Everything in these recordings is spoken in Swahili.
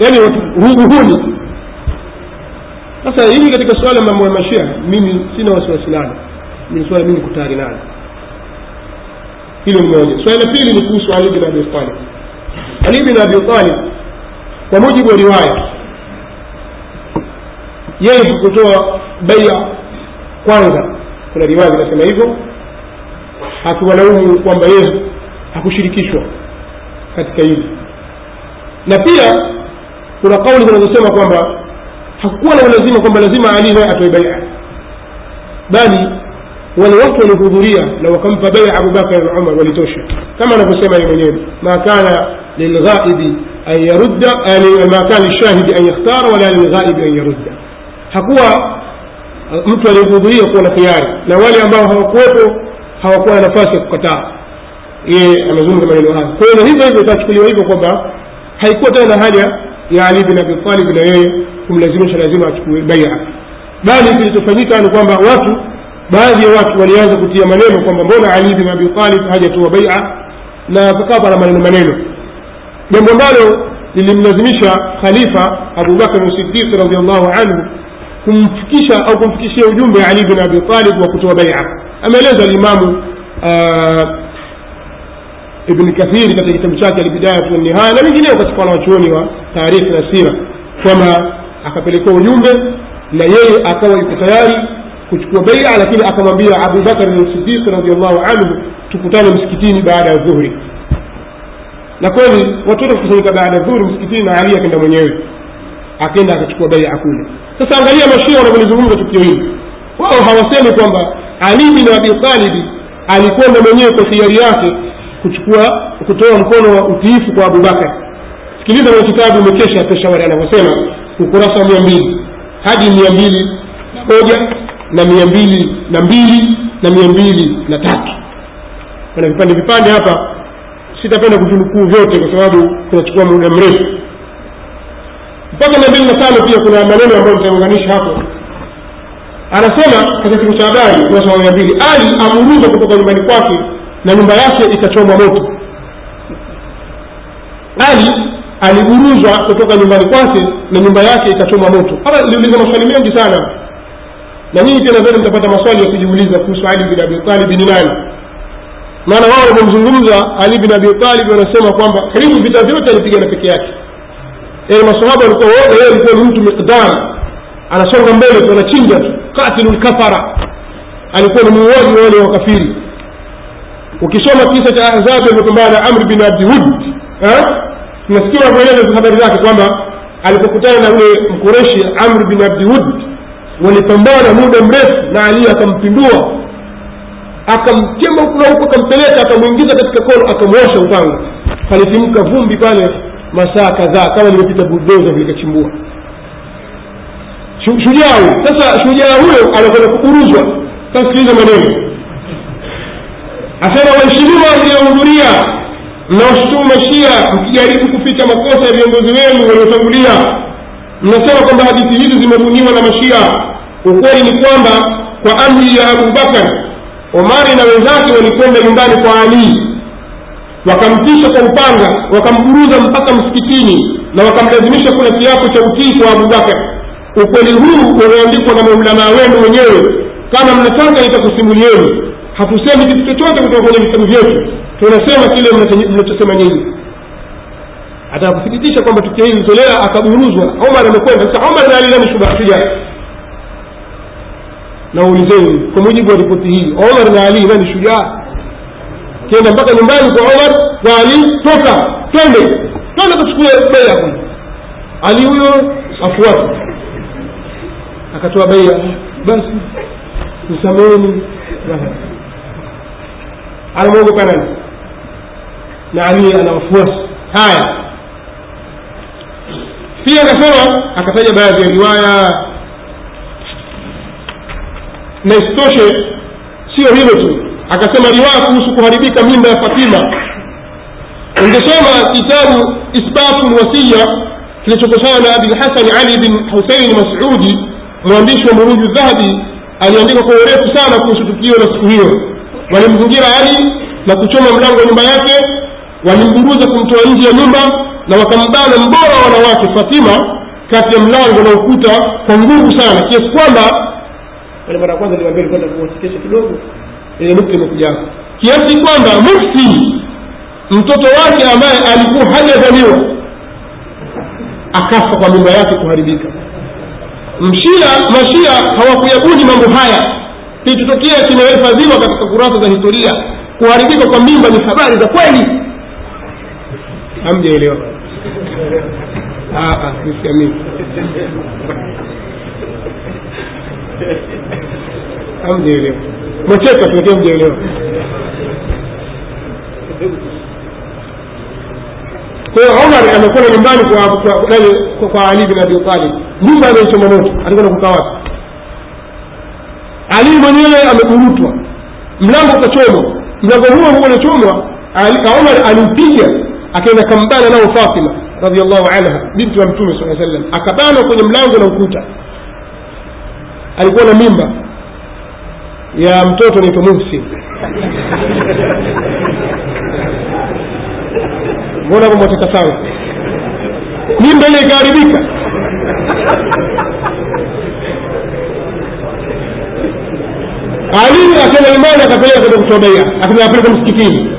yani uhuni sasa hili katika suala mambo ya mashia mimi sina wasiwasi nalo. Ni swala mimi kutari nalo. Hilo ni moja. Swala la pili ni kuhusu ali bin abi talib. Ali bin abi talib kwa mujibu wa riwaya yeye hakutoa baia kwanza. Kuna riwaya zinasema hivyo. Akiwalaumu kwamba yeye hakushirikishwa katika hili. Na pia kuna kauli zinazosema kwamba hakukuwa na ulazima kwamba lazima ali naye atoe baia. Bali wale watu walihudhuria na wakampa baia abubakar na umar walitosha. Kama anavyosema yeye mwenyewe ma kana lilghaibi an yarudda ma kana lishahidi an yakhtara wala lilghaibi an yarudda. Hakuwa mtu aliyehudhuria kuwa na khiari na wale ambao hawakuwepo hawakuwa na nafasi ya kukataa. Yeye amezungumza maneno haya. Kwa hiyo na hivyo hivyo itachukuliwa hivyo kwamba haikuwa tena haja ya ali bin abi na yeye kumlazimisha lazima achukue baia. Bali kilichofanyika ni kwamba watu baadhi ya watu walianza kutia maneno kwamba mbona ali bin abi hajatoa baia na pakawa na maneno maneno. Jambo ambalo lilimlazimisha khalifa abubakar sidiq radiallahu anhu kumfikisha au kumfikishia ujumbe ali bin abi wa kutoa baia. Ameeleza limamu ibn kathiri katika kitabu chake albidayatu wannihaya na wengineo katika wanawachuoni wa taarikhi na sira kwamba akapelekewa ujumbe na yeye akawa yuko tayari kuchukua beia lakini akamwambia abubakar sidiq radiallahu anhu tukutane msikitini baada ya dhuhuri. Na kweli watu kukusanyika baada ya dhuhuri msikitini na ali akenda mwenyewe. Akenda akachukua beia akule. Sasa angalia mashia wanavyolizungumza tukio hili. Wao hawasemi kwamba ali bin abi talibi alikwenda mwenyewe kwa hiari yake kuchukua kutoa mkono wa utiifu kwa abubakar sikiliza kwenye kitabu mekesha peshawari anavyosema ukurasa wa mia mbili hadi mia mbili na moja na mia mbili na mbili na mia mbili na tatu. Kuna vipande vipande hapa. Sitapenda kuvinukuu vyote kwa sababu kunachukua muda mrefu. Mpaka mia mbili na tano pia kuna maneno ambayo nitaunganisha hapo. Anasema katika kitabu cha habari ukurasa wa mia mbili ali amuruza kutoka nyumbani kwake na nyumba yake ikachomwa moto. Ali aliburuzwa kutoka nyumbani kwake na nyumba yake ikachoma moto. Hapa niliuliza maswali mengi sana. Na nyinyi pia nadhani mtapata maswali ya kujiuliza kuhusu ali bin abi ni nani. Maana wao wanapomzungumza ali bin abi wanasema kwamba karibu vita vyote alipigana peke yake. Yaani masahaba walikuwa wote yeye alikuwa ni mtu miqdar. Anasonga mbele tu anachinja tu. Katilu lkafara alikuwa ni muuaji wa wale wakafiri. Ukisoma kisa cha ahzabi alipopambana na amri bin abdi wud tunasikia wanavyoeleza habari zake kwamba alipokutana na ule mkureshi amr bin abdi wud walipambana muda mrefu na ali akampindua akamtema huku na huku akampeleka akamwingiza katika kolo akamwosha upanga. Palitimka vumbi pale masaa kadhaa kama limepita budoza vilikachimbua shujaa huyo. Sasa shujaa huyo anakwenda kuburuzwa. Tasikiliza maneno. Asema mnaoshutumu mashia mkijaribu kuficha makosa ya viongozi wenu waliotangulia. Mnasema kwamba hadithi hizi zimebuniwa na mashia. Ukweli ni kwamba kwa amri ya abubakar omari na wenzake walikwenda nyumbani kwa alii wakamtisha kwa upanga wakamburuza mpaka msikitini na wakamlazimisha kula kiapo cha utii kwa abubakar ukweli huu umeandikwa na maulamaa wenu wenyewe. Kama mnataka nitakusimulieni. Hatusemi kitu chochote kutoka kwenye vitabu vyetu tunasema kile mnachosema nyinyi. Atakuthibitisha kwamba tukio hili litolea akaburuzwa. Omar amekwenda. Sasa omar na alilani shujaa na kwa mujibu wa ripoti hii omar na ali nani shujaa kenda mpaka nyumbani kwa omar na ali toka twende. Twende kuchukua beia kule ali huyo afuata akatoa beia basi msameni anamwogopa nani na ali ana wafuasi. Haya. Pia akasema akataja baadhi ya riwaya. Na isitoshe sio hilo tu. Akasema riwaya kuhusu kuharibika mimba ya fatima. Ungesoma kitabu isbatu lwasiya kilichotokana na abilhasani ali bin husein masudi mwandishi wa muruju dhahabi aliandika kwa urefu sana kuhusu tukio la siku hiyo. Walimzingira ali na kuchoma mlango wa nyumba yake walimburuza kumtoa nje ya nyumba na wakambana mbora wanawake fatima kati ya mlango na ukuta kwa nguvu sana kiasi kwamba pale mara kwanza niwaambia kwenda kuwasikesha kidogo imekuja kiasi kwamba mufti mtoto wake ambaye alikuwa hajazaliwa akafa kwa mimba yake kuharibika. Mshia mashia hawakuyabuni mambo haya. Kitotokea kimehifadhiwa katika kurasa za historia. Kuharibika kwa mimba ni habari za kweli hamjaelewa. Siamini hamjaelewa. Mwacheka tunakia mjaelewa kwa hiyo umar amekwenda nyumbani kwa kwa, ali bin abi talib. Nyumba ameichoma moto. Atakwenda kukaa wapi? Ali mwenyewe ameburutwa mlango ukachomwa. Mlango huo huo unachomwa omar alimpiga akaenda kambana nao fatima radiallahu anha binti wa mtume saa sallam. Akabanwa kwenye mlango na ukuta. Alikuwa na mimba ya mtoto naitwa muhsin. Mbona hapo mwataka sana mimba ile ikaharibika. Ali akaenda nyumbani akapeleka kwenda kutoa baia akapeleka msikitini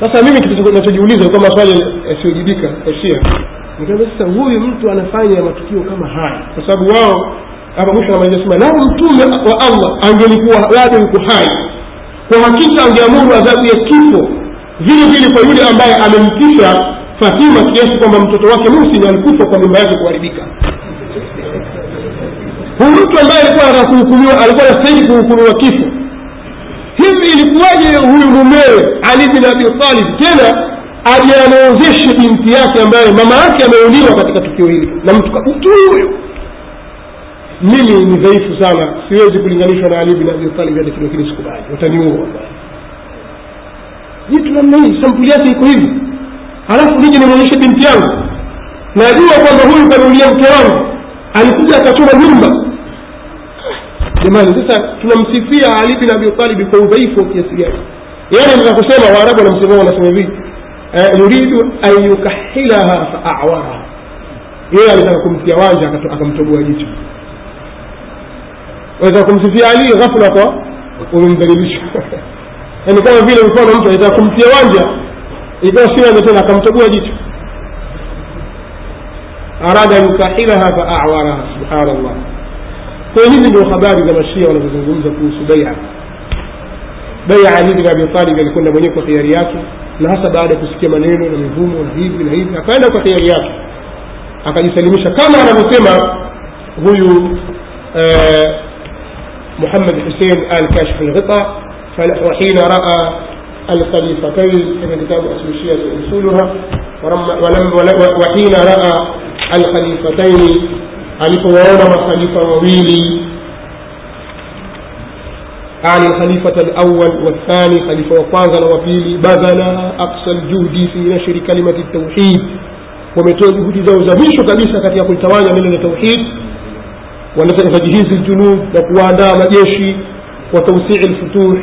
sasa mimi kitu nachojiuliza kwa maswali yasiyojibika kwa shia. Nikaambia sasa huyu mtu anafanya matukio kama haya? Kwa sababu wao hapa mwisho anamaliza sema lau mtume wa allah angelikuwa bado yuko hai? Kwa hakika angeamuru adhabu ya kifo vile vile kwa yule ambaye amemtisha fatima kiasi kwamba mtoto wake musin alikufa kwa mimba yake kuharibika. Huyu mtu ambaye alikuwa anataka kuhukumiwa alikuwa anastahili kuhukumiwa kifo hivi ilikuwaje huyu mumewe ali bin abi talib tena aje anaozeshe binti yake ambaye mama yake ameuliwa katika tukio hili? Na mtu huyu. Mimi ni dhaifu sana. Siwezi kulinganishwa na ali bin abi hata kidogo sikubali wataniua jitu namna hii sampuli yake iko hivi. Halafu nije nimwonyeshe binti yangu. Najua kwamba huyu kanulia mke wangu. Alikuja akachoma nyumba jamani sasa tunamsifia ali bin abi talib kwa udhaifu wa kiasi gani? Yani nataka kusema waarabu wanamsema wanasema hivi yuridu an yukahilaha faawaha yeye alitaka kumtia wanja akamtoboa jicho. Waweza kumsifia ali ghafula kwa umemdhalilisha yani kama vile mfano mtu alitaka kumtia wanja ikawa si wanja tena akamtoboa jicho. Arada yukahilaha faawaraha subhanallah mashia wanazozungumza kuhusu baia baia ali bin abi talib alikwenda mwenyewe kwa hiari yake na hasa baada ya kusikia maneno na mivumo na hivi na hivi akaenda kwa hiari yake akajisalimisha kama anavyosema huyu محمد حسين آل كاشف الغطاء وحين رأى الخليفتين في كتاب أصل الشيعة أصولها ولم وحين رأى الخليفتين alipowaona makhalifa wawili ani lkhalifata alawal wathani khalifa wa kwanza na wapili badhala aksa ljuhdi fi nashri kalimati tauhid wametoa juhudi zao za mwisho kabisa katika kulitawanya neno la tauhid watajihizi ljunub na kuwaandaa majeshi wa tausii lfutuh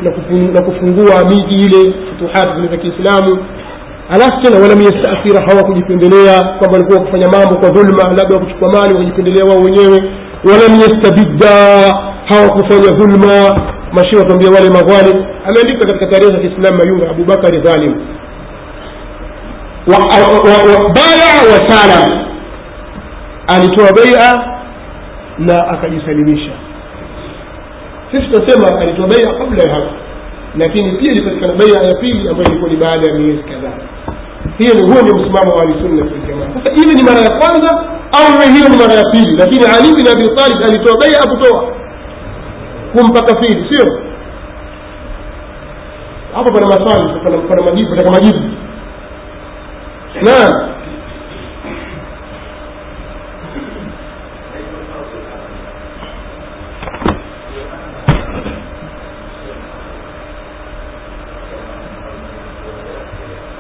na kufungua miji ile futuhat zile za kiislamu alafu tena walam yastathira hawakujipendelea kwamba walikuwa wakufanya mambo kwa dhulma labda wakuchukua mali wakajipendelea wao wenyewe. Walam yastabidda hawakufanya dhulma. Mashia watuambia wale madhalim ameandika katika tarehe za kiislamu mayunga abubakari dhalim. Baya wa salam alitoa beia na akajisalimisha. Sisi tunasema alitoa beia kabla ya hapo. Lakini pia ilipatikana beia ya pili ambayo ilikuwa ni baada ya miezi kadhaa hiyo huo ndio msimamo wa ahlisunna waljamaa sasa ile ni mara ya kwanza au iwe hiyo ni mara ya pili? Lakini ali bin abi talib alitoa beia akutoa kumpa kafiri sio? Hapo pana maswali pana majibu nataka majibu. Naam